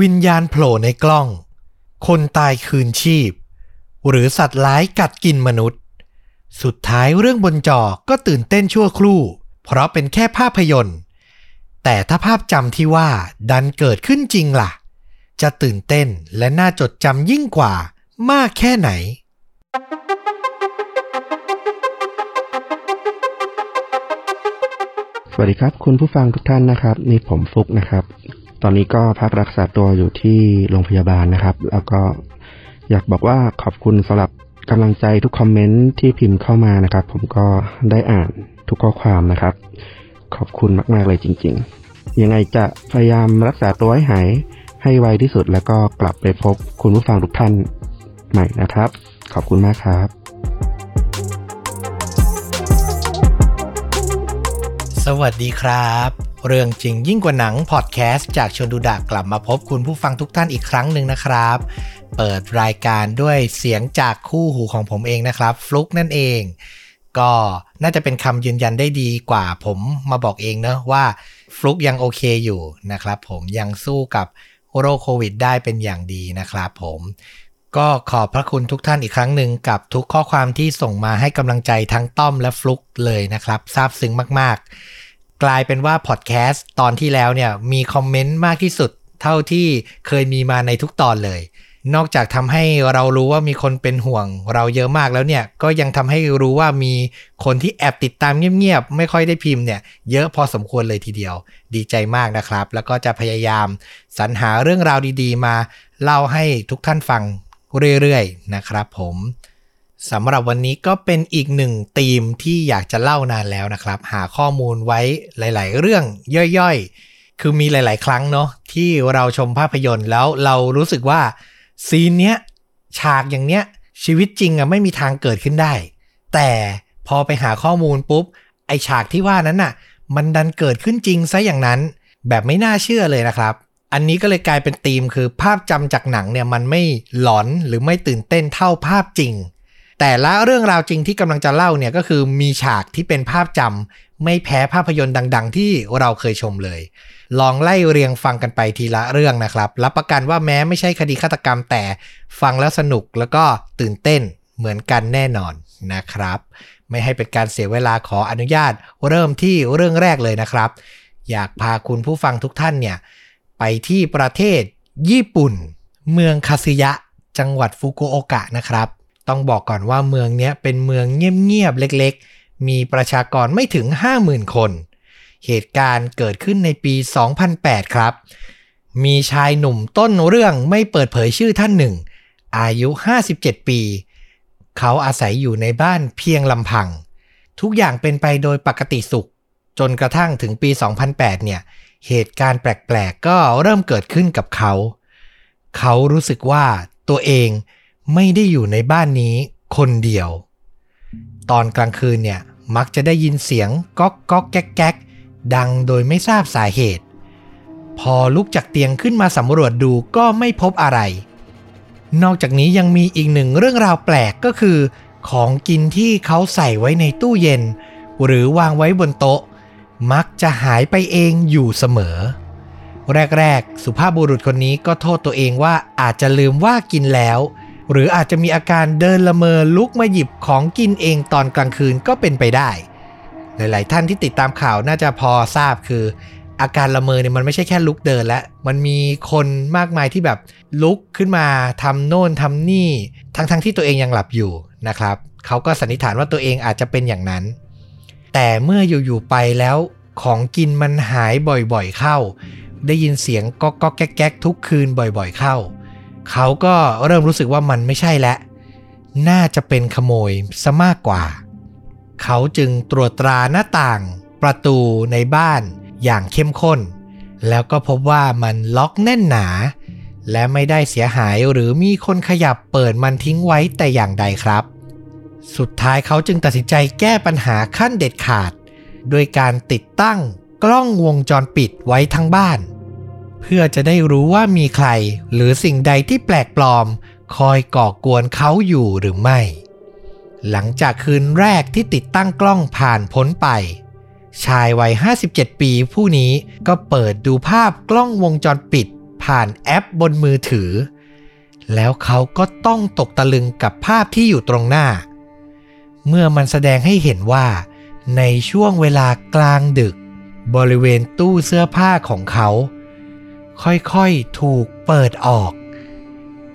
วิญญาณโผล่ในกล้อง คนตายคืนชีพ หรือสัตว์ร้ายกัดกินมนุษย์ สุดท้ายเรื่องบนจอก็ตื่นเต้นชั่วครู่ เพราะเป็นแค่ภาพยนตร์ แต่ถ้าภาพจำที่ว่าดันเกิดขึ้นจริงล่ะ จะตื่นเต้นและน่าจดจำยิ่งกว่ามากแค่ไหน สวัสดีครับ คุณผู้ฟังทุกท่านนะครับ นี่ผมฟุกนะครับ ตอนนี้ก็พักรักษาตัวอยู่ที่โรงพยาบาลนะครับ แล้วก็อยากบอกว่าขอบคุณสำหรับกำลังใจทุกคอมเมนต์ที่พิมพ์เข้ามานะครับ ผมก็ได้อ่านทุกข้อความนะครับ ขอบคุณมาก ๆ เลยจริง ๆ ยังไงจะพยายามรักษาตัวให้หายให้ไวที่สุดแล้วก็กลับไปพบคุณผู้ฟังทุกท่านใหม่นะครับ ขอบคุณมากครับ สวัสดีครับ เรื่องจริงยิ่งกว่าหนังพอดแคสต์จากชนดูดะกลับมาพบคุณผู้ฟังทุกท่านอีกครั้งหนึ่งนะครับ เปิดรายการด้วยเสียงจากคู่หูของผมเองนะครับ ฟลุกนั่นเอง ก็น่าจะเป็นคำยืนยันได้ดีกว่าผมมาบอกเองเนะว่าฟลุกยังโอเคอยู่นะครับผมยังสู้กับโรคโควิดได้เป็นอย่างดีนะครับผมก็ขอบพระคุณทุกท่านอีกครั้งหนึ่งกับทุกข้อความที่ส่งมาให้กำลังใจทั้งต้อมและฟลุกเลยนะครับซาบซึ้งมากๆ กลายเป็นว่าพอดแคสต์ตอนที่แล้วเนี่ยมีคอมเมนต์มากที่สุดเท่าที่เคยมีมาในทุกตอนเลย นอกจากทำให้เรารู้ว่ามีคนเป็นห่วงเราเยอะมากแล้วเนี่ย ก็ยังทำให้รู้ว่ามีคนที่แอบติดตามเงียบๆ ไม่ค่อยได้พิมพ์เนี่ย เยอะพอสมควรเลยทีเดียว ดีใจมากนะครับ แล้วก็จะพยายามสรรหาเรื่องราวดีๆ มาเล่าให้ทุกท่านฟังเรื่อยๆ นะครับผม สำหรับวันนี้ก็เป็นอีกหนึ่งธีมที่อยากจะเล่านานแล้วนะครับ หาข้อมูลไว้หลาย ๆ เรื่องย่อยๆ คือมีหลาย ๆ ครั้งเนาะที่เราชมภาพยนตร์แล้วเรารู้สึกว่าซีนเนี้ยฉากอย่างเนี้ยชีวิตจริงอะไม่มีทางเกิดขึ้นได้ แต่พอไปหาข้อมูลปุ๊บ ไอฉากที่ว่านั้นน่ะ มันดันเกิดขึ้นจริงซะอย่างนั้น แบบไม่น่าเชื่อเลยนะครับ อันนี้ก็เลยกลายเป็นธีมคือภาพจำจากหนังเนี่ยมันไม่หลอนหรือไม่ตื่นเต้นเท่าภาพจริง แต่ละเรื่องราวจริงที่กำลังจะเล่าเนี่ยก็คือมีฉากที่เป็นภาพจำไม่แพ้ภาพยนตร์ดัง ๆ ที่เราเคยชมเลย ลองไล่เรียงฟังกันไปทีละเรื่องนะครับ รับประกันว่าแม้ไม่ใช่คดีฆาตกรรมแต่ฟังแล้วสนุกแล้วก็ตื่นเต้นเหมือนกันแน่นอนนะครับ ไม่ให้เป็นการเสียเวลาขออนุญาต เริ่มที่เรื่องแรกเลยนะครับ อยากพาคุณผู้ฟังทุกท่านเนี่ยไปที่ประเทศญี่ปุ่น เมืองคาซึยะ จังหวัดฟุกุโอกะนะครับ ต้องบอกก่อนว่าเมืองนี้เป็นเมืองเงียบๆ เล็กๆ มีประชากรไม่ถึง 50,000 คน เหตุการณ์เกิดขึ้นในปี 2008 ครับ มีชายหนุ่มต้นเรื่องไม่เปิดเผยชื่อท่านหนึ่ง อายุ 57 ปี เขาอาศัยอยู่ในบ้านเพียงลำพัง ทุกอย่างเป็นไปโดยปกติสุข จนกระทั่งถึงปี 2008 เนี่ย เหตุการณ์แปลกๆ ก็เริ่มเกิดขึ้นกับเขา เขารู้สึกว่าตัวเอง ไม่ได้อยู่ในบ้านนี้คนเดียว ตอนกลางคืนเนี่ยมักจะได้ยินเสียงก๊อกก๊อกแก๊กแก๊กดังโดยไม่ทราบสาเหตุ พอลุกจากเตียงขึ้นมาสำรวจดูก็ไม่พบอะไร นอกจากนี้ยังมีอีกหนึ่งเรื่องราวแปลกก็คือ ของกินที่เขาใส่ไว้ในตู้เย็น หรือวางไว้บนโต๊ะ มักจะหายไปเองอยู่เสมอ แรก ๆ สุภาพบุรุษคนนี้ก็โทษตัวเองว่าอาจจะลืมว่ากินแล้ว หรืออาจจะมีอาการเดินละเมอลุกมาหยิบของกินเองตอนกลางคืนก็เป็นไปได้ หลาย ๆ ท่านที่ติดตามข่าวน่าจะพอทราบคือ อาการละเมอเนี่ยมันไม่ใช่แค่ลุกเดินแล้วมันมีคนมากมายที่แบบลุกขึ้นมาทำโน่นทำนี่ ทั้งๆที่ตัวเองยังหลับอยู่นะครับเขาก็สันนิษฐานว่าตัวเองอาจจะเป็นอย่างนั้น แต่เมื่ออยู่ๆไปแล้วของกินมันหายบ่อยๆเข้า ได้ยินเสียงก๊อกก๊อกแก๊กแก๊กทุกคืนบ่อยๆเข้า เขาก็เริ่มรู้สึกว่ามันไม่ใช่แล้ว น่าจะเป็นขโมยซะมากกว่า เขาจึงตรวจตราหน้าต่างประตูในบ้านอย่างเข้มข้น แล้วก็พบว่ามันล็อกแน่นหนา และไม่ได้เสียหายหรือมีคนขยับเปิดมันทิ้งไว้แต่อย่างใดครับ สุดท้ายเขาจึงตัดสินใจแก้ปัญหาขั้นเด็ดขาด โดยการติดตั้งกล้องวงจรปิดไว้ทั้งบ้าน เพื่อจะได้รู้ว่ามีใคร หรือสิ่งใดที่แปลกปลอม คอยก่อกวนเขาอยู่หรือไม่ หลังจากคืนแรกที่ติดตั้งกล้องผ่านพ้นไป ชายวัย 57 ปีผู้นี้ก็เปิดดูภาพกล้องวงจรปิด ผ่านแอปบนมือถือ แล้วเขาก็ต้องตกตะลึงกับภาพที่อยู่ตรงหน้า เมื่อมันแสดงให้เห็นว่า ในช่วงเวลากลางดึก บริเวณตู้เสื้อผ้าของเขา ค่อยๆถูกเปิดออก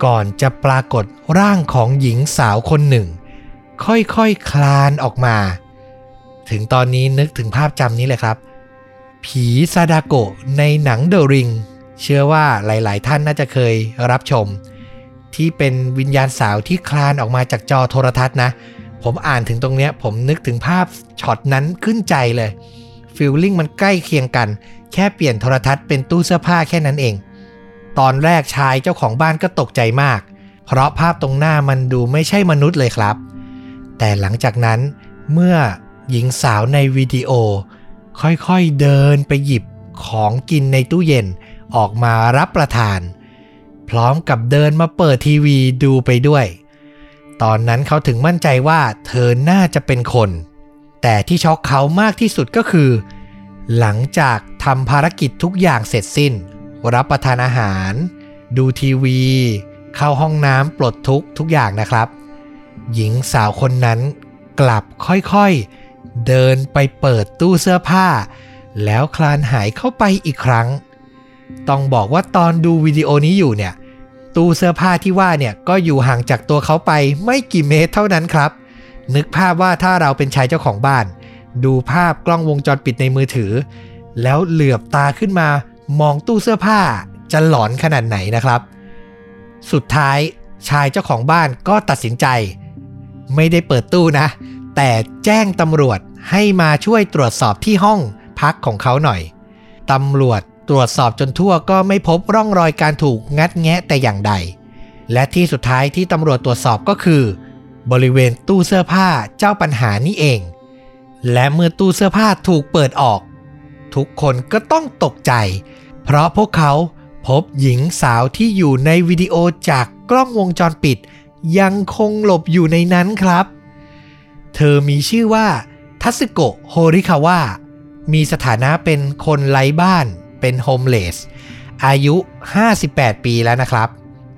ก่อนจะปรากฏร่างของหญิงสาวคนหนึ่ง ค่อยๆคลานออกมา ถึงตอนนี้นึกถึงภาพจำนี้เลยครับ ผีซาดาโกะในหนัง The Ring เชื่อว่าหลายๆ ท่านน่าจะเคยรับชม ที่เป็นวิญญาณสาวที่คลานออกมาจากจอโทรทัศน์นะ ผมอ่านถึงตรงเนี้ยผมนึกถึงภาพช็อตนั้นขึ้นใจเลย feeling มันใกล้เคียงกัน แค่เปลี่ยนโทรทัศน์เป็นตู้เสื้อผ้าแค่นั้นเอง ตอนแรกชายเจ้าของบ้านก็ตกใจมาก เพราะภาพตรงหน้ามันดูไม่ใช่มนุษย์เลยครับ แต่หลังจากนั้นเมื่อหญิงสาวในวิดีโอ ค่อยๆเดินไปหยิบของกินในตู้เย็นออกมารับประทาน พร้อมกับเดินมาเปิดทีวีดูไปด้วย ตอนนั้นเขาถึงมั่นใจว่าเธอน่าจะเป็นคน แต่ที่ช็อกเขามากที่สุดก็คือ หลังจากทำภารกิจทุกอย่างเสร็จสิ้น รับประทานอาหาร ดูทีวี เข้าห้องน้ำปลดทุกทุกอย่างนะครับ หญิงสาวคนนั้นกลับค่อยๆ เดินไปเปิดตู้เสื้อผ้า แล้วคลานหายเข้าไปอีกครั้ง ต้องบอกว่าตอนดูวิดีโอนี้อยู่เนี่ย ตู้เสื้อผ้าที่ว่าเนี่ยก็อยู่ห่างจากตัวเขาไปไม่กี่เมตรเท่านั้นครับ นึกภาพว่าถ้าเราเป็นชายเจ้าของบ้าน ดูภาพกล้องวงจรปิดในมือถือ แล้วเหลือบตาขึ้นมามองตู้เสื้อผ้าจะหลอนขนาดไหนนะครับ สุดท้ายชายเจ้าของบ้านก็ตัดสินใจ ไม่ได้เปิดตู้นะ แต่แจ้งตำรวจให้มาช่วยตรวจสอบที่ห้องพักของเขาหน่อยตำรวจตรวจสอบจนทั่วก็ไม่พบร่องรอยการถูกงัดแงะแต่อย่างใด และที่สุดท้ายที่ตำรวจตรวจสอบก็คือ บริเวณตู้เสื้อผ้าเจ้าปัญหานี่เอง และเมื่อตู้เสื้อผ้าถูกเปิดออก ทุกคนก็ต้องตกใจ เพราะพวกเขาพบหญิงสาวที่อยู่ในวิดีโอจากกล้องวงจรปิด ยังคงหลบอยู่ในนั้นครับ เธอมีชื่อว่า ทัสโกะโฮริคาวะมีสถานะเป็นคนไร้บ้านเป็นโฮมเลสอายุ 58 ปีแล้วนะครับ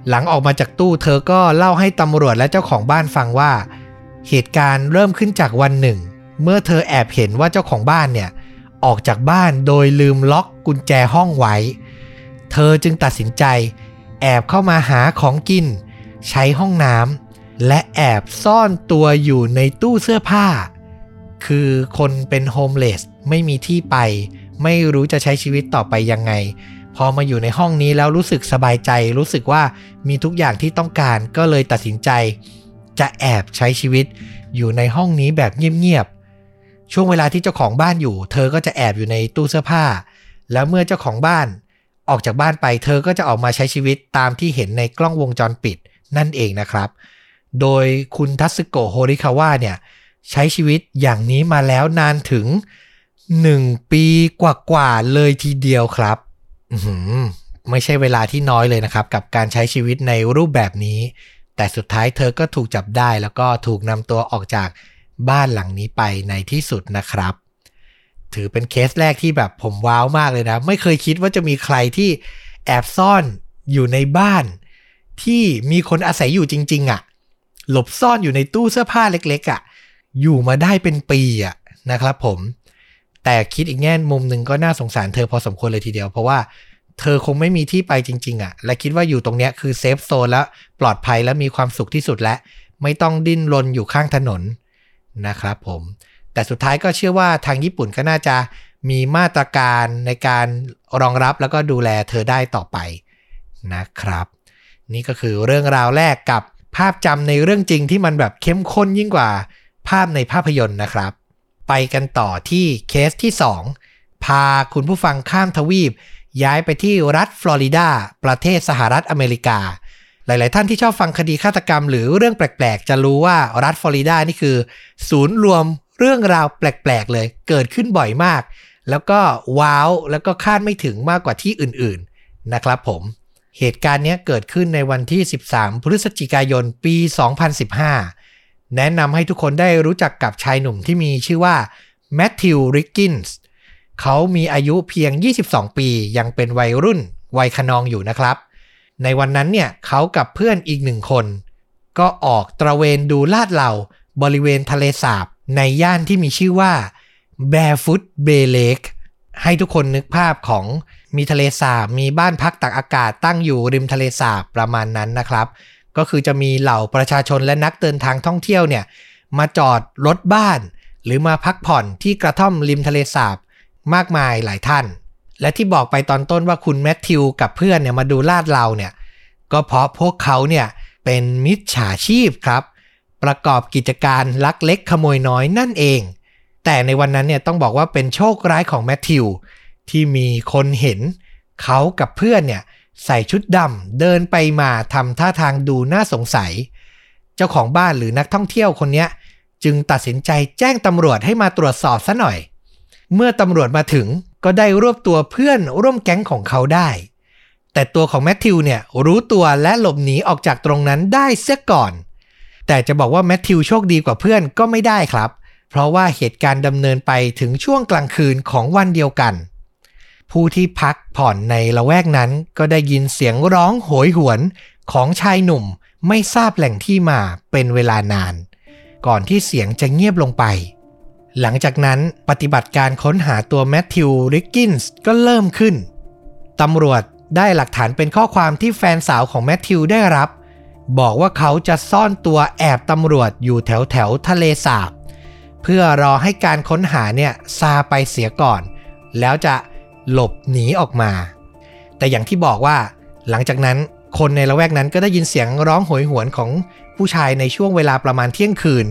หลังออกมาจากตู้เธอก็เล่าให้ตำรวจและเจ้าของบ้านฟังว่า เหตุการณ์เริ่มขึ้นจากวันหนึ่ง เมื่อเธอแอบเห็นว่าเจ้าของบ้านเนี่ย ออกจากบ้านโดยลืมล็อกกุญแจห้องไว้ เธอจึงตัดสินใจ แอบเข้ามาหาของกิน ใช้ห้องน้ำและแอบซ่อนตัวอยู่ในตู้เสื้อผ้า คือคนเป็นโฮมเลสไม่มีที่ไป ไม่รู้จะใช้ชีวิตต่อไปยังไง พอมาอยู่ในห้องนี้แล้วรู้สึกสบายใจ รู้สึกว่ามีทุกอย่างที่ต้องการก็เลยตัดสินใจ จะแอบใช้ชีวิต อยู่ในห้องนี้แบบเงียบๆช่วงเวลาที่เจ้าของบ้านอยู่ เธอก็จะแอบอยู่ในตู้เสื้อผ้า แล้วเมื่อเจ้าของบ้านออกจากบ้านไป เธอก็จะออกมาใช้ชีวิตตามที่เห็นในกล้องวงจรปิดนั่นเองนะครับ โดยคุณทัสึโกะโฮริคาวะเนี่ยใช้ชีวิตอย่างนี้มาแล้วนานถึงหนึ่งปีกว่าๆเลยทีเดียวครับ ไม่ใช่เวลาที่น้อยเลยนะครับ กับการใช้ชีวิตในรูปแบบนี้ แต่สุดท้ายเธอก็ถูกจับได้ แล้วก็ถูกนำตัวออกจากบ้านหลังนี้ไปในที่สุดนะครับ ถือเป็นเคสแรกที่แบบผมว้าวมากเลยนะ ไม่เคยคิดว่าจะมีใครที่แอบซ่อนอยู่ในบ้าน ที่มีคนอาศัยอยู่จริง ๆอะ่ะ หลบซ่อนอยู่ในตู้เสื้อผ้าเล็ก ๆอะ่ะ อยู่มาได้เป็นปีอะ่ะนะครับผม แต่คิดอีกแง่มุมหนึ่งก็น่าสงสารเธอพอสมควรเลยทีเดียว เพราะว่าเธอคงไม่มีที่ไปจริง ๆอะ่ะ และคิดว่าอยู่ตรงเนี้ยคือเซฟโซนแล้วปลอดภัยและมีความสุขที่สุดและ ไม่ต้องดิ้นรนอยู่ข้างถนนนะครับผม แต่สุดท้ายก็เชื่อว่าทางญี่ปุ่นก็น่าจะมีมาตรการในการรองรับแล้วก็ดูแลเธอได้ต่อไปนะครับ นี่ก็คือเรื่องราวแรกกับภาพจำในเรื่องจริงที่มันแบบเข้มข้นยิ่งกว่าภาพในภาพยนตร์นะครับ ไปกันต่อที่เคสที่ 2 พาคุณผู้ฟังข้ามทวีป ย้ายไปที่รัฐฟลอริดา ประเทศสหรัฐอเมริกา หลาย ๆ ท่านที่ชอบฟังคดีฆาตกรรม หรือเรื่องแปลก ๆ จะรู้ว่ารัฐฟลอริดานี่คือ ศูนย์รวมเรื่องราวแปลก ๆ เลย เกิดขึ้นบ่อยมาก แล้วก็ว้าว แล้วก็คาดไม่ถึงมากกว่าที่อื่น ๆ นะครับผม เหตุการณ์นี้เกิดขึ้นในวันที่ 13 พฤศจิกายน ปี 2015 แนะนำให้ทุกคนได้รู้จักกับชายหนุ่มที่มีชื่อว่าแมทธิวริกกินส์เขามีอายุเพียง 22 ปี ยังเป็นวัยรุ่น วัยขนองอยู่นะครับ ในวันนั้นเนี่ยเขากับเพื่อนอีกหนึ่งคน ก็ออกตระเวนดูลาดเหล่าบริเวณทะเลสาบในย่านที่มีชื่อว่า Barefoot Bay Lake ให้ทุกคนนึกภาพของมีทะเลสาบ มีบ้านพักตักอากาศตั้งอยู่ริมทะเลสาบประมาณนั้นนะครับ ก็คือจะมีเหล่าประชาชนและนักเดินทางท่องเที่ยวเนี่ยมาจอดรถบ้าน หรือมาพักผ่อนที่กระท่อมริมทะเลสาบมากมายหลายท่าน และที่บอกไปตอนต้นว่าคุณแมทธิวกับเพื่อนเนี่ยมาดูลาดเราเนี่ยก็เพราะพวกเขาเนี่ยเป็นมิจฉาชีพครับ ประกอบกิจการลักเล็กขโมยน้อยนั่นเอง แต่ในวันนั้นเนี่ยต้องบอกว่าเป็นโชคร้ายของแมทธิวที่มีคนเห็นเขากับเพื่อนเนี่ย ใส่ชุดดำเดินไปมาทำท่าทางดูน่าสงสัย เจ้าของบ้านหรือนักท่องเที่ยวคนนี้จึงตัดสินใจแจ้งตำรวจให้มาตรวจสอบซะหน่อย เมื่อตำรวจมาถึงก็ได้รวบตัวเพื่อนร่วมแก๊งของเขาได้ แต่ตัวของแมทธิวเนี่ยรู้ตัวและหลบหนีออกจากตรงนั้นได้เสียก่อน แต่จะบอกว่าแมทธิวโชคดีกว่าเพื่อนก็ไม่ได้ครับ เพราะว่าเหตุการณ์ดำเนินไปถึงช่วงกลางคืนของวันเดียวกัน ผู้ที่พักผ่อนในละแวกนั้นก็ได้ยินเสียงร้องโหยหวนของชายหนุ่มไม่ทราบแหล่งที่มาเป็นเวลานาน ก่อนที่เสียงจะเงียบลงไป หลังจากนั้นปฏิบัติการค้นหาตัวแมทธิวริกกินส์ก็เริ่มขึ้น ตำรวจได้หลักฐานเป็นข้อความที่แฟนสาวของแมทธิวได้รับ บอกว่าเขาจะซ่อนตัวแอบตำรวจอยู่แถวแถวทะเลสาบ เพื่อรอให้การค้นหาเนี่ยซาไปเสียก่อน แล้วจะ หลบหนีออกมา แต่อย่างที่บอกว่าหลังจากนั้นคนในละแวกนั้นก็ได้ยินเสียงร้องโหยหวนของผู้ชายในช่วงเวลาประมาณเที่ยงคืน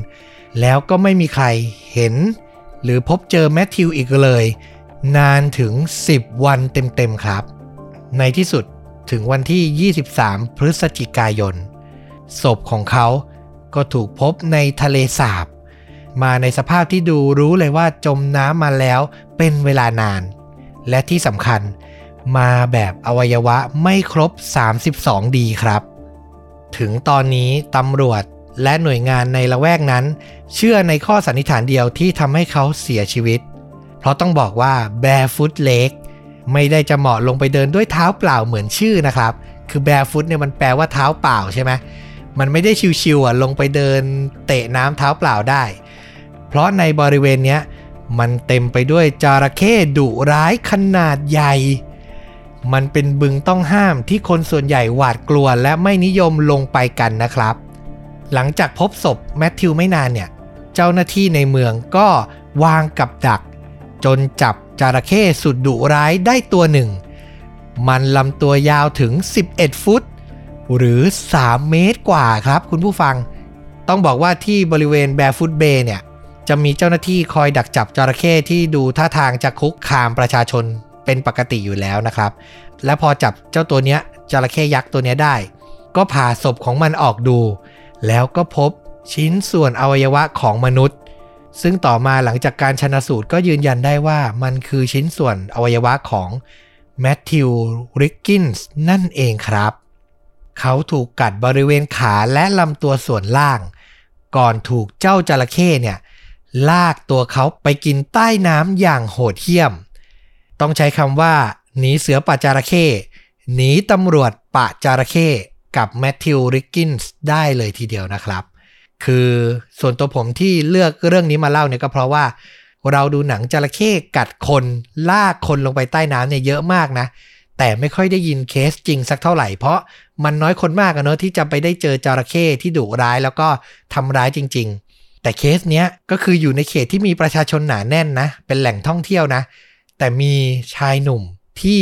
แล้วก็ไม่มีใครเห็น หรือพบเจอแมทธิวอีกเลย นานถึง 10 วันเต็มๆครับ ในที่สุดถึงวันที่ 23 พฤศจิกายน ศพของเขาก็ถูกพบในทะเลสาบ มาในสภาพที่ดูรู้เลยว่าจมน้ำมาแล้วเป็นเวลานาน และที่สำคัญมาแบบอวัยวะไม่ครบ 32 ดีครับ ถึงตอนนี้ตำรวจและหน่วยงานในละแวกนั้น เชื่อในข้อสันนิษฐานเดียวที่ทำให้เขาเสียชีวิต เพราะต้องบอกว่า barefoot lake ไม่ได้จะเหมาะลงไปเดินด้วยเท้าเปล่าเหมือนชื่อนะครับ คือ barefoot เนี่ยมันแปลว่าเท้าเปล่าใช่ไหมมันไม่ได้ชิวๆอะลงไปเดินเตะน้ำเท้าเปล่าได้ เพราะในบริเวณเนี้ย มันเต็มไปด้วยจระเข้ดุร้ายขนาดใหญ่ มันเป็นบึงต้องห้ามที่คนส่วนใหญ่หวาดกลัวและไม่นิยมลงไปกันนะครับ หลังจากพบศพแมทธิวไม่นานเนี่ย เจ้าหน้าที่ในเมืองก็วางกับดัก จนจับจระเข้สุดดุร้ายได้ตัวหนึ่ง มันลำตัวยาวถึง 11 ฟุต หรือ 3 เมตรกว่าครับคุณผู้ฟัง ต้องบอกว่าที่บริเวณแบฟุตเบย์เนี่ย จะมีเจ้าหน้าที่คอยดักจับจระเข้ที่ดูท่าทางจะคุกคามประชาชนเป็นปกติอยู่แล้วนะครับ และพอจับเจ้าตัวเนี้ยจระเข้ยักษ์ตัวเนี้ยได้ ก็ผ่าศพของมันออกดู แล้วก็พบชิ้นส่วนอวัยวะของมนุษย์ ซึ่งต่อมาหลังจากการชนะสูตรก็ยืนยันได้ว่ามันคือชิ้นส่วนอวัยวะของแมทธิวริกกินส์นั่นเองครับ เขาถูกกัดบริเวณขาและลำตัวส่วนล่าง ก่อนถูกเจ้าจระเข้เนี่ย ลากตัวเขาไปกินใต้น้ำอย่างโหดเหี้ยม ต้องใช้คำว่าหนีเสือป่าจระเข้หนีตำรวจป่าจระเข้กับแมทธิวริกกินส์ได้เลยทีเดียวนะครับ คือส่วนตัวผมที่เลือกเรื่องนี้มาเล่าเนี่ยก็เพราะว่าเราดูหนังจระเข้กัดคนลากคนลงไปใต้น้ำเนี่ยเยอะมากนะ แต่ไม่ค่อยได้ยินเคสจริงสักเท่าไหร่ เพราะมันน้อยคนมากอะเนอะที่จะไปได้เจอจระเข้ที่ดุร้ายแล้วก็ทำร้ายจริง ๆ แต่เคสเนี้ยก็คืออยู่ในเขตที่มีประชาชนหนาแน่นนะ เป็นแหล่งท่องเที่ยวนะ แต่มีชายหนุ่มที่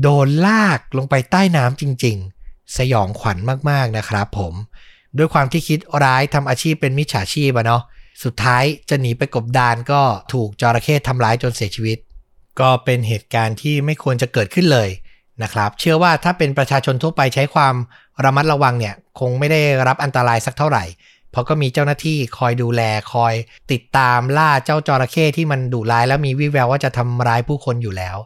โดนลากลงไปใต้น้ำจริง ๆ สยองขวัญมากๆนะครับผมด้วยความที่คิดร้ายทำอาชีพเป็นมิจฉาชีพอะเนาะสุดท้ายจะหนีไปกบดานก็ถูกจระเข้ทำร้ายจนเสียชีวิต ก็เป็นเหตุการณ์ที่ไม่ควรจะเกิดขึ้นเลยนะครับ เชื่อว่าถ้าเป็นประชาชนทั่วไปใช้ความระมัดระวังเนี่ย คงไม่ได้รับอันตรายสักเท่าไหร่ เพราะก็มีเจ้าหน้าที่คอยดูแลคอยติดตามล่าเจ้าจระเข้ที่มันดุร้าย แล้วมีวิแววว่าจะทำร้ายผู้คนอยู่แล้ว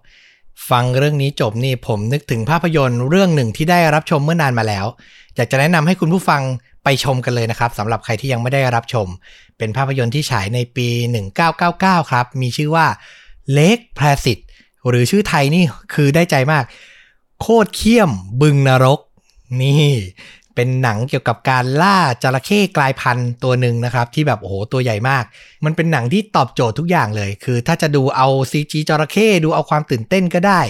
ฟังเรื่องนี้จบนี่ผมนึกถึงภาพยนตร์เรื่องหนึ่งที่ได้รับชมเมื่อนานมาแล้ว อยากจะแนะนำให้คุณผู้ฟังไปชมกันเลยนะครับสำหรับใครที่ยังไม่ได้รับชม เป็นภาพยนตร์ที่ฉายในปี 1999 ครับ มีชื่อว่า Lake Placid หรือชื่อไทยนี่คือได้ใจมาก โคตรเขี้ยมบึงนรกนี่ เป็นหนังเกี่ยวกับการล่าจระเข้กลายพันธุ์ตัวหนึ่งนะครับ ที่แบบโอ้โหตัวใหญ่มาก มันเป็นหนังที่ตอบโจทย์ทุกอย่างเลย คือถ้าจะดูเอาซีจีจระเข้ดูเอาความตื่นเต้นก็ได้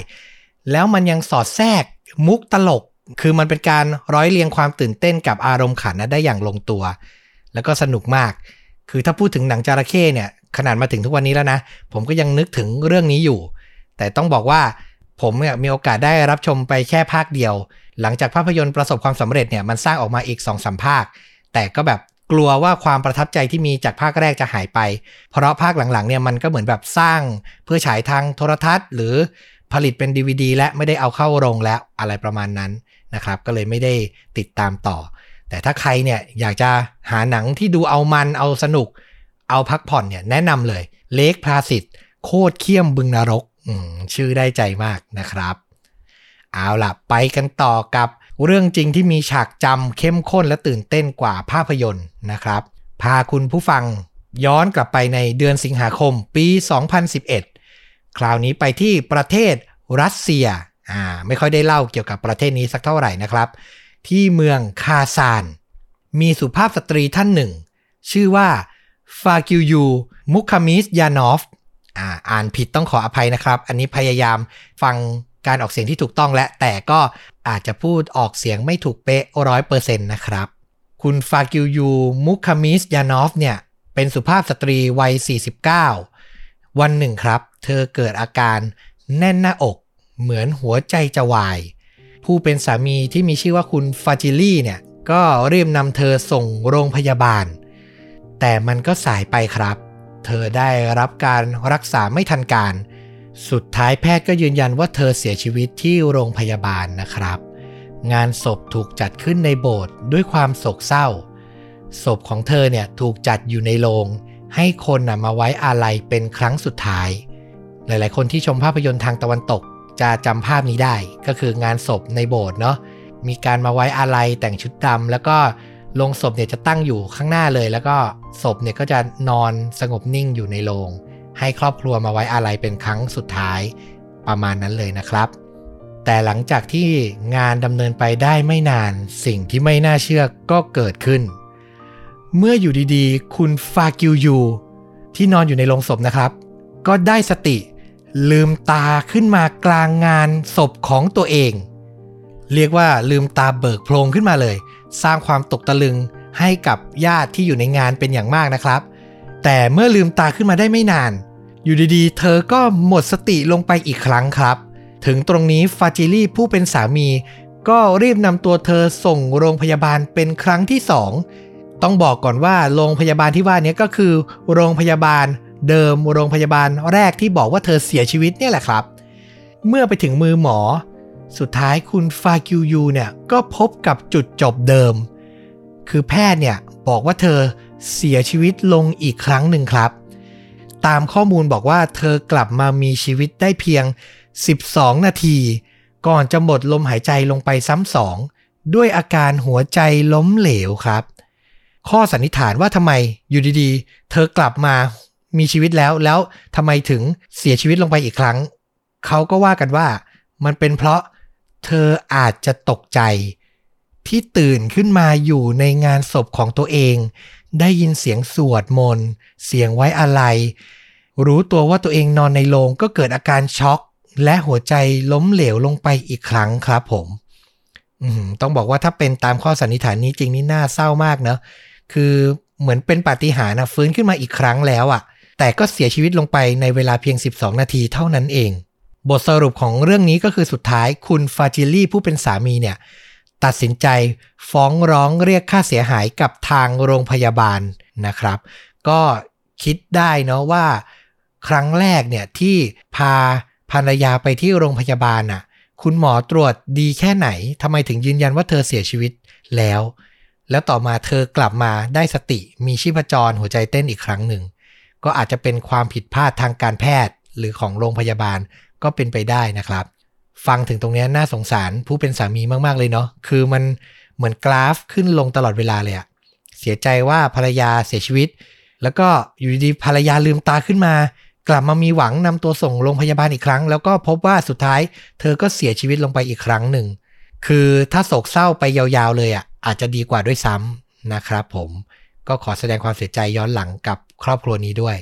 แล้วมันยังสอดแทรกมุกตลก คือมันเป็นการร้อยเรียงความตื่นเต้นกับอารมณ์ขันนะได้อย่างลงตัว แล้วก็สนุกมาก คือถ้าพูดถึงหนังจระเข้เนี่ยขนาดมาถึงทุกวันนี้แล้วนะ ผมก็ยังนึกถึงเรื่องนี้อยู่ แต่ต้องบอกว่าผมเนี่ยมีโอกาสได้รับชมไปแค่ภาคเดียว หลังจากภาพยนตร์ประสบความสำเร็จเนี่ยมันสร้างออกมาอีก2อสมภาค แต่ก็แบบกลัวว่าความประทับใจที่มีจากภาคแรกจะหายไป เพราะภาคหลังๆเนี่ยมันก็เหมือนแบบสร้างเพื่อฉายทางโทรทัศน์ หรือผลิตเป็น DVD และไม่ได้เอาเข้าโรงแล้วอะไรประมาณนั้นนะครับ ก็เลยไม่ได้ติดตามต่อ แต่ถ้าใครเนี่ยอยากจะหาหนังที่ดูเอามันเอาสนุก เอาพักผ่อนเนี่ยแนะนำเลยเลกพลาสิตโคตรเขี้ยมบึงนรกชื่อได้ใจมากนะครับ เอาล่ะไปกันต่อกับ เรื่องจริงที่มีฉากจำเข้มข้นและตื่นเต้นกว่าภาพยนตร์นะครับ พาคุณผู้ฟังย้อนกลับไปในเดือนสิงหาคมปี 2011 คราวนี้ไปที่ประเทศรัสเซียอ่าไม่ค่อยได้เล่าเกี่ยวกับประเทศนี้สักเท่าไหร่นะครับ ที่เมืองคาซาน มีสุภาพสตรีท่านหนึ่ง ชื่อว่าฟากิวยูมุคามิสยานอฟอ่าอ่านผิดต้องขออภัยนะครับ อันนี้พยายามฟัง การออกเสียงที่ถูกต้องและแต่ก็อาจจะพูดออกเสียงไม่ถูกเป๊ะร้อยเปอร์เซ็นต์นะครับ คุณฟากิลยูมุคามิสยานอฟเนี่ย เป็นสุภาพสตรีวัย 49 วันหนึ่งครับ เธอเกิดอาการแน่นหน้าอก เหมือนหัวใจจะวาย ผู้เป็นสามีที่มีชื่อว่าคุณฟาจิลี่เนี่ย ก็รีบนำเธอส่งโรงพยาบาล แต่มันก็สายไปครับ เธอได้รับการรักษาไม่ทันการ สุดท้ายแพทย์ก็ยืนยันว่าเธอเสียชีวิตที่โรงพยาบาลนะครับ งานศพถูกจัดขึ้นในโบสถ์ด้วยความโศกเศร้า ศพของเธอเนี่ยถูกจัดอยู่ในโรงให้คนนะมาไว้อาลัยเป็นครั้งสุดท้าย หลายๆ คนที่ชมภาพยนตร์ทางตะวันตกจะจำภาพนี้ได้ก็คืองานศพในโบสถ์เนาะมีการมาไว้อาลัยแต่งชุดดำแล้วก็โลงศพเนี่ยจะตั้งอยู่ข้างหน้าเลย แล้วก็ศพเนี่ยก็จะนอนสงบนิ่งอยู่ในโรง ให้ครอบครัวมาไว้อาลัยเป็นครั้งสุดท้ายประมาณนั้นเลยนะครับ แต่หลังจากที่งานดำเนินไปได้ไม่นานสิ่งที่ไม่น่าเชื่อก็เกิดขึ้น เมื่ออยู่ดีๆ คุณฟากิวยูที่นอนอยู่ในโรงศพนะครับ ก็ได้สติลืมตาขึ้นมากลางงานศพของตัวเอง เรียกว่าลืมตาเบิกโพลงขึ้นมาเลย สร้างความตกตะลึงให้กับญาติที่อยู่ในงานเป็นอย่างมากนะครับ แต่เมื่อลืมตาขึ้นมาได้ไม่นาน อยู่ดีๆ เธอก็หมดสติลงไปอีกครั้งครับ ถึงตรงนี้ฟาจิลี่ผู้เป็นสามี ก็รีบนำตัวเธอส่งโรงพยาบาลเป็นครั้งที่สองต้องบอกก่อนว่าโรงพยาบาลที่ว่านี้ก็คือ โรงพยาบาลเดิมโรงพยาบาลแรกที่บอกว่าเธอเสียชีวิตเนี่ยแหละครับ เมื่อไปถึงมือหมอ สุดท้ายคุณฟาคิวยูเนี่ยก็พบกับจุดจบเดิม คือแพทย์เนี่ยบอกว่าเธอ เสียชีวิตลงอีกครั้งหนึ่งครับ ตามข้อมูลบอกว่าเธอกลับมามีชีวิตได้เพียง 12 นาที ก่อนจะหมดลมหายใจลงไปซ้ำสอง ด้วยอาการหัวใจล้มเหลวครับ ข้อสันนิษฐานว่าทำไมอยู่ดีๆ เธอกลับมามีชีวิตแล้วแล้วทำไมถึงเสียชีวิตลงไปอีกครั้ง เขาก็ว่ากันว่า มันเป็นเพราะเธออาจจะตกใจที่ตื่นขึ้นมาอยู่ในงานศพของตัวเอง ได้ยินเสียงสวดมนต์ เสียงไว้อะไร รู้ตัวว่าตัวเองนอนในโรงก็เกิดอาการช็อก และหัวใจล้มเหลวลงไปอีกครั้งครับผมต้องบอกว่าถ้าเป็นตามข้อสันนิษฐานนี้จริงนี่น่าเศร้ามากเนะคือเหมือนเป็นปาฏิหาริย์นะฟื้นขึ้นมาอีกครั้งแล้วอะ่ะ แต่ก็เสียชีวิตลงไปในเวลาเพียง 12 นาทีเท่านั้นเอง บทสรุปของเรื่องนี้ก็คือสุดท้ายคุณฟาจิลี่ผู้เป็นสามีเนี่ย ตัดสินใจฟ้องร้องเรียกค่าเสียหายกับทางโรงพยาบาลนะครับ ก็คิดได้เนาะว่า ครั้งแรกเนี่ยที่พาภรรยาไปที่โรงพยาบาลน่ะคุณหมอตรวจดีแค่ไหนทำไมถึงยืนยันว่าเธอเสียชีวิตแล้ว แล้วต่อมาเธอกลับมาได้สติมีชีพจรหัวใจเต้นอีกครั้งหนึ่ง ก็อาจจะเป็นความผิดพลาดทางการแพทย์หรือของโรงพยาบาลก็เป็นไปได้นะครับ ฟังถึงตรงนี้น่าสงสารผู้เป็นสามีมากๆเลยเนาะคือมันเหมือนกราฟขึ้นลงตลอดเวลาเลยอะเสียใจว่าภรรยาเสียชีวิต แล้วก็อยู่ดีภรรยาลืมตาขึ้นมา กลับมามีหวังนำตัวส่งโรงพยาบาลอีกครั้ง แล้วก็พบว่าสุดท้าย เธอก็เสียชีวิตลงไปอีกครั้งหนึ่ง คือถ้าโศกเศร้าไปยาวๆเลยอะอาจจะดีกว่าด้วยซ้ำนะครับผมก็ขอแสดงความเสียใจย้อนหลังกับครอบครัวนี้ด้วย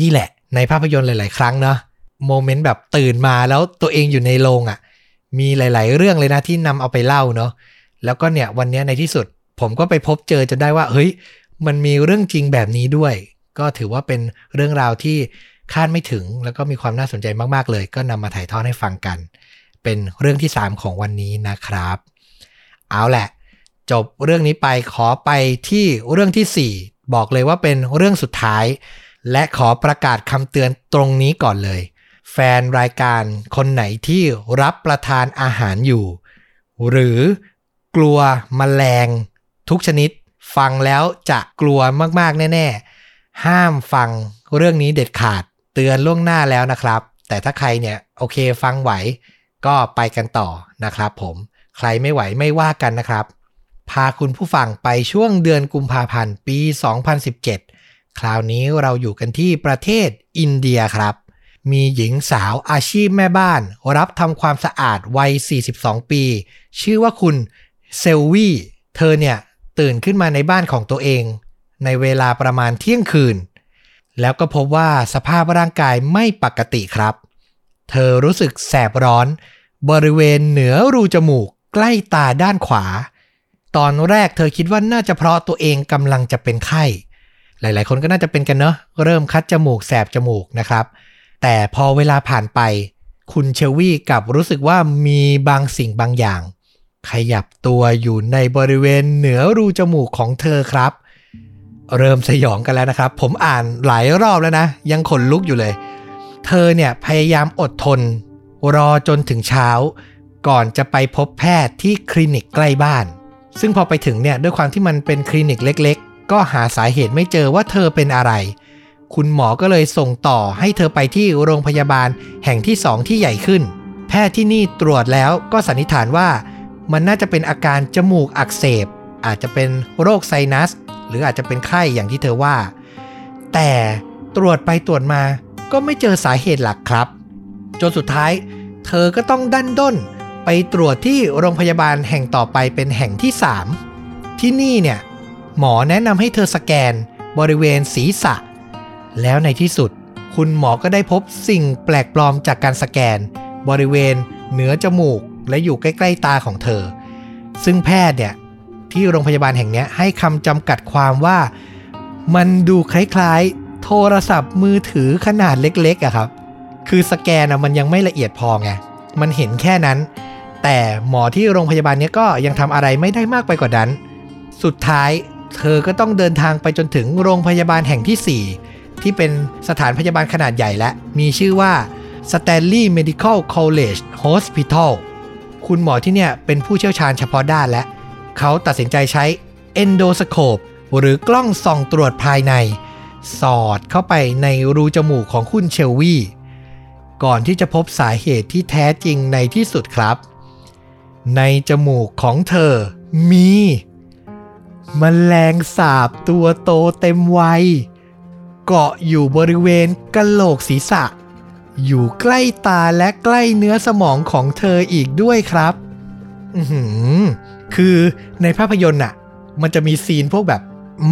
นี่แหละในภาพยนตร์หลาย ๆ ครั้งเนาะ โมเมนต์แบบตื่นมาแล้วตัวเองอยู่ในโรงอะ่ะ มีหลาย ๆ เรื่องเลยนะที่นำเอาไปเล่าเนาะแล้วก็เนี่ยวันนี้ในที่สุด ผมก็ไปพบเจอจนได้ว่า เฮ้ย มันมีเรื่องจริงแบบนี้ด้วย ก็ถือว่าเป็นเรื่องราวที่คาดไม่ถึง แล้วก็มีความน่าสนใจมากๆเลย ก็นำมาถ่ายทอดให้ฟังกัน เป็นเรื่องที่ 3 ของวันนี้นะครับ เอาแหละ จบเรื่องนี้ไปขอไปที่เรื่องที่ 4 บอกเลยว่าเป็นเรื่องสุดท้าย และขอประกาศคำเตือนตรงนี้ก่อนเลย แฟนรายการคนไหนที่รับประทานอาหารอยู่ หรือกลัวมแมลงทุกชนิด ฟังแล้วจะกลัวมากๆ แน่ ๆ ห้ามฟังเรื่องนี้เด็ดขาดเตือนล่วงหน้าแล้วนะครับ แต่ถ้าใครเนี่ยโอเคฟังไหวก็ไปกันต่อนะครับผมใครไม่ไหวไม่ว่ากันนะครับ พาคุณผู้ฟังไปช่วงเดือนกุมภาพันธ์ปี 2017 คราวนี้เราอยู่กันที่ประเทศอินเดียครับ มีหญิงสาวอาชีพแม่บ้าน รับทำความสะอาดวัย 42 ปี ชื่อว่าคุณเซลวี่เธอเนี่ยตื่นขึ้นมาในบ้านของตัวเอง ในเวลาประมาณเที่ยงคืน แล้วก็พบว่าสภาพร่างกายไม่ปกติครับ เธอรู้สึกแสบร้อน บริเวณเหนือรูจมูกใกล้ตาด้านขวา ตอนแรกเธอคิดว่าน่าจะเพราะตัวเองกำลังจะเป็นไข้ หลายๆ คนก็น่าจะเป็นกันเนอะเริ่มคัดจมูกแสบจมูกนะครับ แต่พอเวลาผ่านไป คุณเชลวี่กลับรู้สึกว่ามีบางสิ่งบางอย่าง ขยับตัวอยู่ในบริเวณเหนือรูจมูกของเธอครับ เริ่มสยองกันแล้วนะครับ ผมอ่านหลายรอบแล้วนะ ยังขนลุกอยู่เลย เธอเนี่ยพยายามอดทน รอจนถึงเช้า ก่อนจะไปพบแพทย์ที่คลินิกใกล้บ้าน ซึ่งพอไปถึงเนี่ยด้วยความที่มันเป็นคลินิกเล็ก ๆ ก็หาสาเหตุไม่เจอว่าเธอเป็นอะไร คุณหมอก็เลยส่งต่อให้เธอไปที่โรงพยาบาลแห่งที่สองที่ใหญ่ขึ้น แพทย์ที่นี่ตรวจแล้วก็สันนิษฐานว่ามันน่าจะเป็นอาการจมูกอักเสบ อาจจะเป็นโรคไซนัส หรืออาจจะเป็นไข้อย่างที่เธอว่า แต่ตรวจไปตรวจมาก็ไม่เจอสาเหตุหลักครับ จนสุดท้าย เธอก็ต้องดันด้นไปตรวจที่โรงพยาบาลแห่งต่อไปเป็นแห่งที่ 3 ที่นี่เนี่ยหมอแนะนำให้เธอสแกนบริเวณศีรษะ แล้วในที่สุด คุณหมอก็ได้พบสิ่งแปลกปลอมจากการสแกน บริเวณ เหนือจมูก และอยู่ใกล้ ๆ ตาของเธอ ซึ่งแพทย์เนี่ย ที่โรงพยาบาลแห่งนี้ให้คำจำกัดความว่า มันดูคล้ายๆ โทรศัพท์มือถือขนาดเล็กๆอะครับ คือสแกนอะมันยังไม่ละเอียดพอไง มันเห็นแค่นั้น แต่หมอที่โรงพยาบาลนี้ก็ยังทำอะไรไม่ได้มากไปกว่านั้น สุดท้ายเธอก็ต้องเดินทางไปจนถึงโรงพยาบาลแห่งที่4 ที่เป็นสถานพยาบาลขนาดใหญ่และ มีชื่อว่า Stanley Medical College Hospital คุณหมอที่เนี่ยเป็นผู้เชี่ยวชาญเฉพาะด้านและ เขาตัดสินใจใช้เอนโดสโคปหรือกล้องส่องตรวจภายใน สอดเข้าไปในรูจมูกของคุณเชลวี่ก่อนที่จะพบสาเหตุที่แท้จริงในที่สุดครับ ในจมูกของเธอมีมแมลงสาบตัวโตเต็มวัย เกาะอยู่บริเวณกะโหลกศีรษะ อยู่ใกล้ตาและใกล้เนื้อสมองของเธออีกด้วยครับ อือคือในภาพยนตร์อะมันจะมีซีนพวกแบบ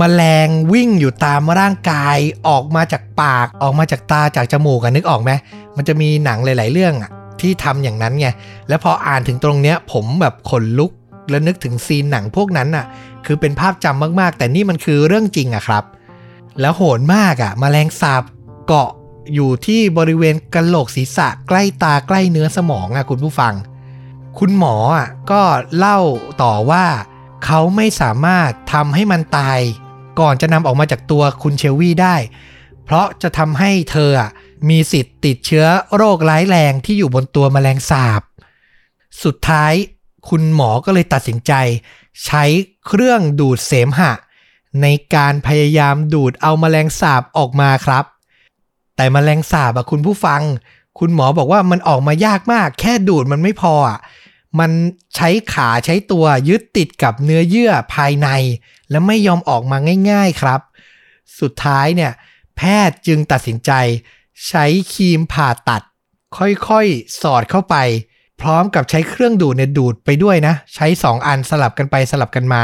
มแมลงวิ่งอยู่ตามร่างกายออกมาจากปากออกมาจากตาจากจมูกกันนึกออกไหมมันจะมีหนังหลาย ๆ เรื่องอะที่ทำอย่างนั้นไงแล้วพออ่านถึงตรงเนี้ย ผมแบบขนลุก แล้วนึกถึงซีนหนังพวกนั้นอะคือเป็นภาพจำมาก ๆ แต่นี่มันคือเรื่องจริงอะครับ แล้วโหดมากอะมแมลงสาบเกาะอยู่ที่บริเวณกะโหลกศีรษะใกล้ตาใกล้เนื้อสมองอะคุณผู้ฟัง คุณหมออะก็เล่าต่อว่าเขาไม่สามารถทำให้มันตาย ก่อนจะนำออกมาจากตัวคุณเชลวี่ได้ เพราะจะทำให้เธออะมีสิทธิ์ติดเชื้อโรคร้ายแรงที่อยู่บนตัวมแมลงสาบ สุดท้ายคุณหมอก็เลยตัดสินใจ ใช้เครื่องดูดเสมหะ ในการพยายามดูดเอามแมลงสาบออกมาครับ แต่มแมลงสาบอะคุณผู้ฟัง คุณหมอบอกว่ามันออกมายากมาก แค่ดูดมันไม่พออะมันใช้ขาใช้ตัวยึดติดกับเนื้อเยื่อภายใน และไม่ยอมออกมาง่าย ๆครับ สุดท้ายเนี่ย แพทย์จึงตัดสินใจ ใช้ครีมผ่าตัด ค่อยๆ สอดเข้าไป พร้อมกับใช้เครื่องดูดเนี่ยดูดไปด้วยนะ ใช้ 2 อันสลับกันไปสลับกันมา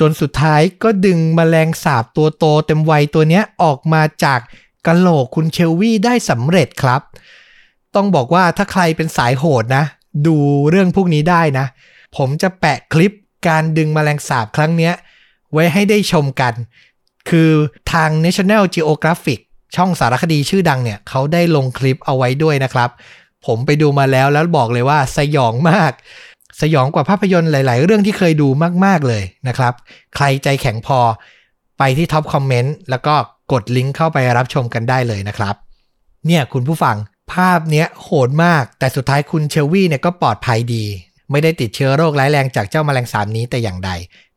จนสุดท้ายก็ดึงมแมลงสาบตัวโตเต็มวัยตัวเนี้ยออกมาจากกะโหลกคุณเชลวี่ได้สำเร็จครับ ต้องบอกว่าถ้าใครเป็นสายโหดนะ ดูเรื่องพวกนี้ได้นะ ผมจะแปะคลิปการดึงมแมลงสาบครั้งเนี้ยไว้ให้ได้ชมกัน คือทาง National Geographic ช่องสารคดีชื่อดังเนี่ยเขาได้ลงคลิปเอาไว้ด้วยนะครับ ผมไปดูมาแล้วแล้วบอกเลยว่าสยองมาก สยองกว่าภาพยนตร์หลาย ๆ เรื่องที่เคยดูมาก ๆ เลยนะครับ ใครใจแข็งพอไปที่ top comment แล้วก็กดลิงก์เข้าไปรับชมกันได้เลยนะครับ เนี่ยคุณผู้ฟังภาพเนี้ยโหดมาก แต่สุดท้ายคุณเชลวี่เนี่ยก็ปลอดภัยดี ไม่ได้ติดเชื้อโรคร้ายแรงจากเจ้าแมลงสาบนี้แต่อย่างใด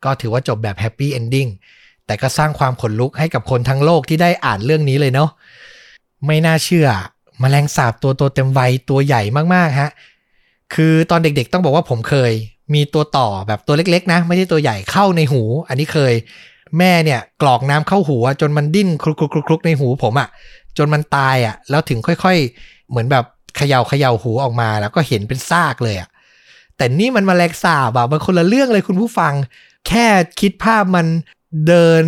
ก็ถือว่าจบแบบ happy ending แต่ก็สร้างความขนลุกให้กับคนทั้งโลกที่ได้อ่านเรื่องนี้เลยเนาะไม่น่าเชื่อแมลงสาบตัวโตเต็มวัยตัวใหญ่มากๆฮะ คือตอนเด็กๆต้องบอกว่าผมเคย มีตัวต่อแบบตัวเล็กๆ นะ ไม่ใช่ตัวใหญ่เข้าในหู อันนี้เคย แม่เนี่ยกรอกน้ำเข้าหูจนมันดิ้นคลุกคลุกในหูผมอะ่ะ จนมันตายอะ่ะ แล้วถึงค่อยๆ เหมือนแบบเขย่าเขย่าหูออกมา แล้วก็เห็นเป็นซากเลยอะ่ะแต่นี่มันมาแลกสาบอะมันคนละเรื่องเลยคุณผู้ฟัง แค่คิดภาพมันเดิน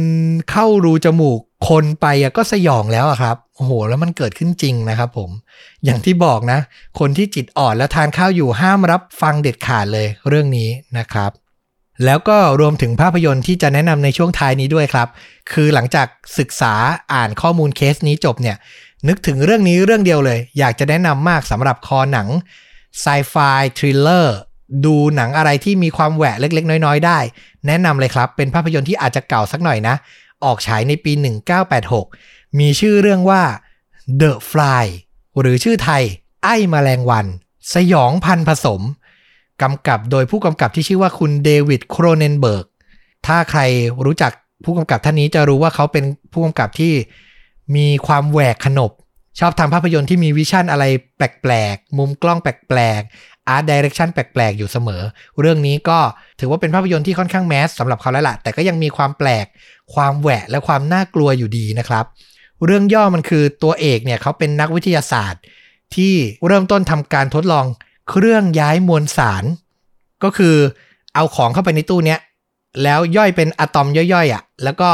เข้ารูจมูก คนไปก็สยองแล้วครับ โอ้โห แล้วมันเกิดขึ้นจริงนะครับผม อย่างที่บอกนะ คนที่จิตอ่อนและทานข้าวอยู่ห้ามรับฟังเด็ดขาดเลยเรื่องนี้นะครับ แล้วก็รวมถึงภาพยนตร์ที่จะแนะนำในช่วงท้ายนี้ด้วยครับ คือหลังจากศึกษาอ่านข้อมูลเคสนี้จบเนี่ย นึกถึงเรื่องนี้เรื่องเดียวเลย อยากจะแนะนำมากสำหรับคอหนัง sci-fi thriller ดูหนังอะไรที่มีความแหวะเล็ก ๆ น้อย ๆ ได้ แนะนำเลยครับ เป็นภาพยนตร์ที่อาจจะเก่าสักหน่อยนะ ออกฉายในปี 1986 มีชื่อเรื่องว่า The Fly หรือชื่อไทย ไอ้แมลงวัน สยองพันผสม กำกับโดยผู้กำกับที่ชื่อว่าคุณเดวิดโครเนนเบิร์ก ถ้าใครรู้จักผู้กำกับท่านนี้จะรู้ว่าเขาเป็นผู้กำกับที่มีความแหวกขนบ ชอบทำภาพยนตร์ที่มี vision อะไรแปลกๆ มุมกล้องแปลกๆ art direction แปลกๆ อยู่เสมอ เรื่องนี้ก็ถือว่าเป็นภาพยนตร์ที่ค่อนข้าง mass สำหรับเขาแล้วล่ะแต่ก็ยังมีความแปลก ความแหวกและความน่ากลัวอยู่ดีนะครับ เรื่องย่อมันคือตัวเอกเนี่ยเขาเป็นนักวิทยาศาสตร์ ที่เริ่มต้นทำการทดลองเครื่องย้ายมวลสาร ก็คือเอาของเข้าไปในตู้เนี้ยแล้วย่อยเป็นอะตอมย่อยๆอะแล้วก็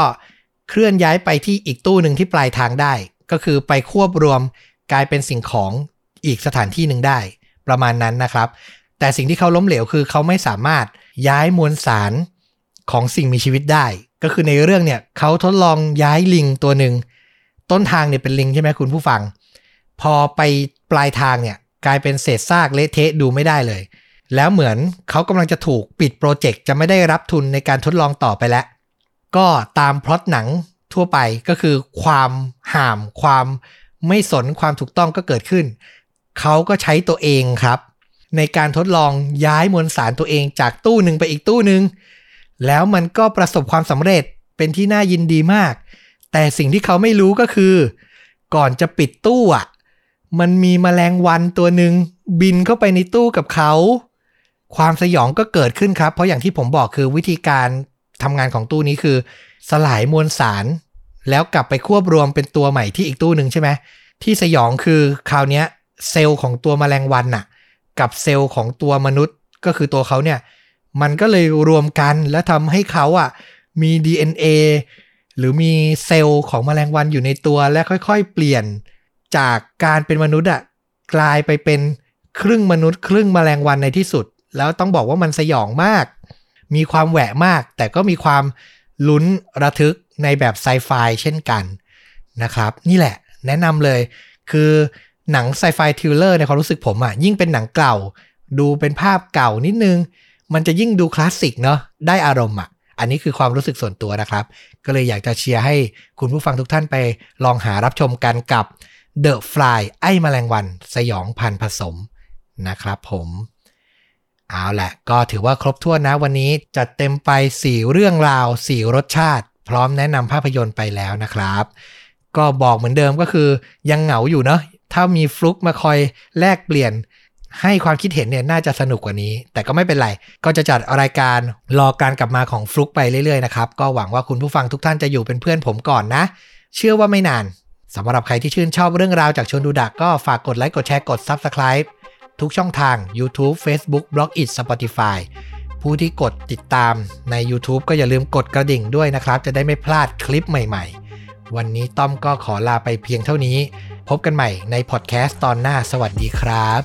เคลื่อนย้ายไปที่อีกตู้หนึ่งที่ปลายทางได้ ก็คือไปควบรวมกลายเป็นสิ่งของอีกสถานที่หนึ่งได้ ประมาณนั้นนะครับ แต่สิ่งที่เขาล้มเหลวคือเขาไม่สามารถย้ายมวลสารของสิ่งมีชีวิตได้ ก็คือในเรื่องเนี่ยเขาทดลองย้ายลิงตัวหนึ่งต้นทางเนี่ยเป็นลิงใช่ไหมคุณผู้ฟัง พอไปปลายทางเนี่ยกลายเป็นเศษซากเละเทะดูไม่ได้เลย แล้วเหมือนเขากำลังจะถูกปิดโปรเจกต์จะไม่ได้รับทุนในการทดลองต่อไปแล้ว ก็ตามพล็อตหนังทั่วไปก็คือความห่าม ความไม่สนความถูกต้องก็เกิดขึ้น เขาก็ใช้ตัวเองครับ ในการทดลองย้ายมวลสารตัวเองจากตู้หนึ่งไปอีกตู้หนึ่งแล้วมันก็ประสบความสำเร็จเป็นที่น่ายินดีมาก แต่สิ่งที่เขาไม่รู้ก็คือ ก่อนจะปิดตู้อะ มันมีมแมลงวันตัวหนึ่งบินเข้าไปในตู้กับเขา ความสยองก็เกิดขึ้นครับ เพราะอย่างที่ผมบอกคือวิธีการทำงานของตู้นี้คือ สลายมวลสาร แล้วกลับไปควบรวมเป็นตัวใหม่ที่อีกตู้หนึ่งใช่ไหมที่สยองคือคราวนี้ เซลล์ของตัวมแมลงวันน่ะ กับเซลล์ของตัวมนุษย์ก็คือตัวเขาเนี่ย มันก็เลยรวมกันและทำให้เขาอะมี DNA หรือมีเซลล์ของมแมลงวันอยู่ในตัวและค่อยๆ เปลี่ยนจากการเป็นมนุษย์อะกลายไปเป็นครึ่งมนุษย์ ครึ่งมแมลงวันในที่สุด แล้วต้องบอกว่ามันสยองมาก มีความแหวะมาก แต่ก็มีความลุ้นระทึกในแบบไซไฟเช่นกันนะครับ นี่แหละ แนะนำเลยคือ หนัง sci-fi thriller ในความรู้สึกผมอะยิ่งเป็นหนังเก่า ดูเป็นภาพเก่านิดนึง มันจะยิ่งดูคลาสสิกเนาะได้อารมณ์อะอันนี้คือความรู้สึกส่วนตัวนะครับ ก็เลยอยากจะเชียร์ให้คุณผู้ฟังทุกท่านไปลองหารับชมกันกับ The Fly ไอ้แมลงวันสยองพันผสมนะครับผมเอาแหละก็ถือว่าครบถ้วนนะวันนี้จัดเต็มไป4เรื่องราว4รสชาติ พร้อมแนะนำภาพยนตร์ไปแล้วนะครับ ก็บอกเหมือนเดิมก็คือยังเหงาอยู่เนาะ ถ้ามีฟลุกมาคอยแลกเปลี่ยน ให้ความคิดเห็นเนี่ยน่าจะสนุกกว่านี้ แต่ก็ไม่เป็นไร ก็จะจัดรายการรอการกลับมาของฟลุกไปเรื่อยๆนะครับ ก็หวังว่าคุณผู้ฟังทุกท่านจะอยู่เป็นเพื่อนผมก่อนนะ เชื่อว่าไม่นานสำหรับใครที่ชื่นชอบเรื่องราวจากชวนดูดักก็ฝากกดไลค์กดแชร์กด Subscribe ทุกช่องทาง YouTube Facebook b l o g i t Spotify ผู้ที่กดติดตามใน YouTube ก็อย่าลืมกดกระดิ่งด้วยนะครับ จะได้ไม่พลาดคลิปใหม่ๆ วันนี้ต้อมก็ขอลาไปเพียงเท่านี้ พบกันใหม่ในพอดแคสต์ตอนหน้าสวัสดีครับ